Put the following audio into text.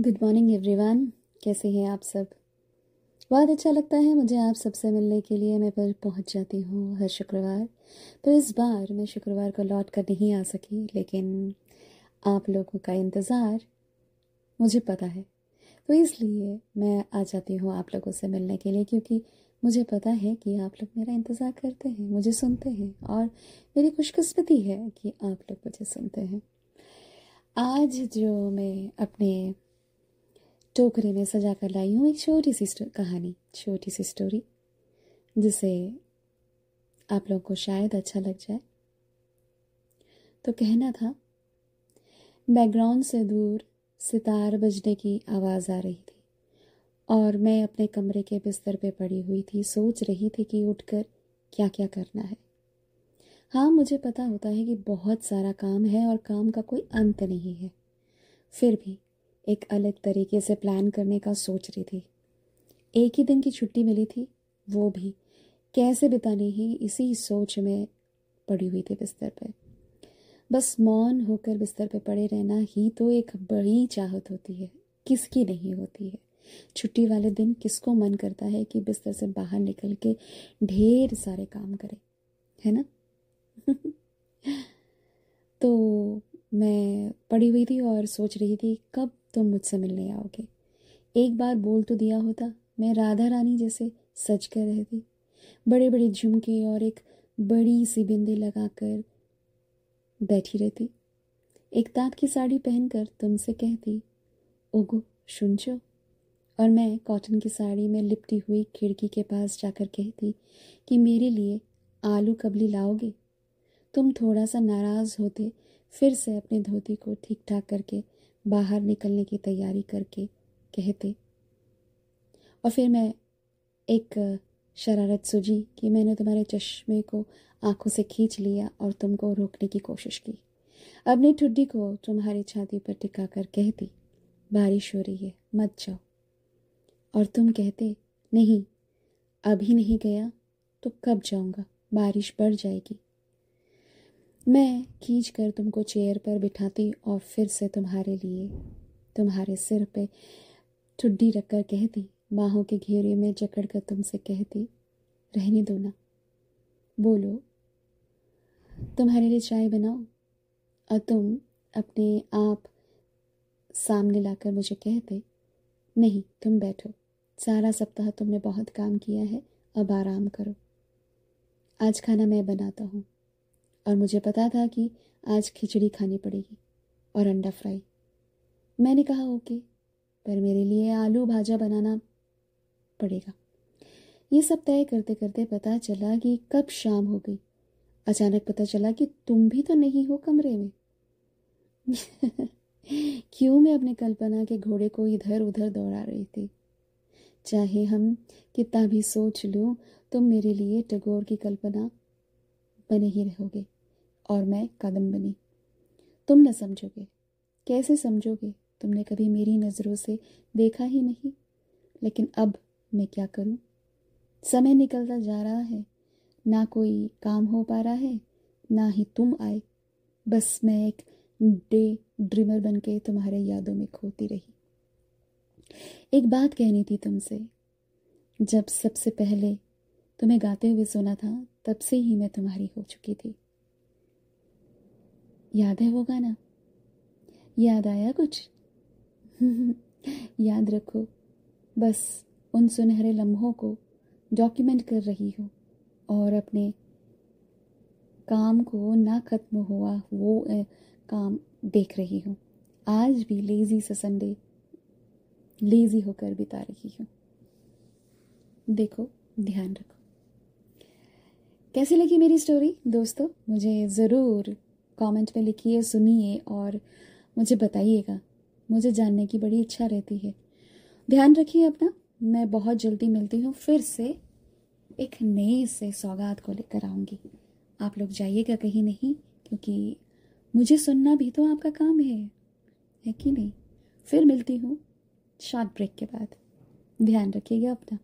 Good morning everyone कैसे हैं आप सब? बहुत अच्छा लगता है मुझे आप सबसे मिलने के लिए। मैं पर पहुँच जाती हूँ हर शुक्रवार। पर इस बार मैं शुक्रवार को लौट कर नहीं आ सकी, लेकिन आप लोगों का इंतज़ार मुझे पता है। तो इसलिए मैं आ जाती हूँ आप लोगों से मिलने के लिए, क्योंकि मुझे पता है कि आप लोग मेरा इंतज़ार करते हैं, मुझे सुनते हैं, और मेरी खुशकिस्मती है कि आप लोग मुझे सुनते हैं। आज जो मैं अपने टोकरी में सजा कर लाई हूँ एक छोटी सी कहानी, छोटी सी स्टोरी जिसे आप लोगों को शायद अच्छा लग जाए। तो कहना था, बैकग्राउंड से दूर सितार बजने की आवाज़ आ रही थी और मैं अपने कमरे के बिस्तर पे पड़ी हुई थी, सोच रही थी कि उठकर क्या क्या करना है। हाँ मुझे पता होता है कि बहुत सारा काम है और काम का कोई अंत नहीं है। फिर भी एक अलग तरीके से प्लान करने का सोच रही थी। एक ही दिन की छुट्टी मिली थी, वो भी। कैसे बितानी ही इसी सोच में पड़ी हुई थी बिस्तर पर बस मौन होकर बिस्तर पे पड़े रहना ही तो एक बड़ी चाहत होती है, किसकी नहीं होती है। छुट्टी वाले दिन किसको मन करता है कि बिस्तर से बाहर निकल के ढेर सारे काम करे, है ना? तो मैं पड़ी हुई थी और सोच रही थी, कब तुम मुझसे मिलने आओगे। एक बार बोल तो दिया होता, मैं राधा रानी जैसे सज कर रहती। बड़े बड़े झुमके और एक बड़ी सी बिंदी लगाकर बैठी रहती। एक तात की साड़ी पहनकर तुमसे कहती, ओगो सुनचो और मैं कॉटन की साड़ी में लिपटी हुई खिड़की के पास जाकर कहती कि मेरे लिए आलू कबली लाओगे? तुम थोड़ा सा नाराज़ होते फिर से अपने धोती को ठीक ठाक करके, बाहर निकलने की तैयारी करके कहते। और फिर मैं एक शरारत सूझी कि मैंने तुम्हारे चश्मे को आँखों से खींच लिया और तुमको रोकने की कोशिश की। अपनी ठुड्डी को तुम्हारी छाती पर टिका कर कहती, बारिश हो रही है, मत जाओ। और तुम कहते, नहीं, अभी नहीं गया तो कब जाऊँगा? बारिश बढ़ जाएगी। मैं खींच कर तुमको चेयर पर बिठाती और फिर से तुम्हारे लिए, तुम्हारे सिर पे ठुड्डी रखकर कहती, बाहों के घेरे में जकड़ कर तुमसे कहती, रहने दो ना। बोलो, तुम्हारे लिए चाय बनाओ और तुम अपने आप सामने लाकर मुझे कहते, नहीं, तुम बैठो। सारा सप्ताह तुमने बहुत काम किया है, अब आराम करो। आज खाना मैं बनाता हूँ। और मुझे पता था कि आज खिचड़ी खानी पड़ेगी और अंडा फ्राई। मैंने कहा, ओके, पर मेरे लिए आलू भाजा बनाना पड़ेगा। ये सब तय करते करते पता चला कि कब शाम हो गई। अचानक पता चला कि तुम भी तो नहीं हो कमरे में। क्यों मैं अपने कल्पना के घोड़े को इधर उधर दौड़ा रही थी? चाहे हम कितना भी सोच लूँ, तुम मेरे लिए टगोर की कल्पना बने ही रहोगे। और मैं कदम बनी। तुम न समझोगे। कैसे समझोगे? तुमने कभी मेरी नज़रों से देखा ही नहीं। लेकिन अब मैं क्या करूँ? समय निकलता जा रहा है। ना कोई काम हो पा रहा है, ना ही तुम आए। बस मैं एक डे ड्रीमर बन के तुम्हारे यादों में खोती रही। एक बात कहनी थी तुमसे। जब सबसे पहले तुम्हें गाते हुए सुना था, तब से ही मैं तुम्हारी हो चुकी थी। याद है वो गाना? याद आया कुछ? याद रखो बस उन सुनहरे लम्हों को डॉक्यूमेंट कर रही हो और अपने काम को ना खत्म हुआ वो ए, काम देख रही हूँ। आज भी लेज़ी से संडे लेज़ी होकर बिता रही हूँ। देखो ध्यान रखो। कैसी लगी मेरी स्टोरी दोस्तों? मुझे ज़रूर कमेंट में लिखिए सुनिए और मुझे बताइएगा। मुझे जानने की बड़ी इच्छा रहती है। ध्यान रखिए अपना, मैं बहुत जल्दी मिलती हूँ, फिर से एक नए से सौगात को लेकर आऊँगी। आप लोग जाइएगा कहीं नहीं, क्योंकि मुझे सुनना भी तो आपका काम है। है कि नहीं? फिर मिलती हूँ शॉर्ट ब्रेक के बाद। ध्यान रखिएगा अपना।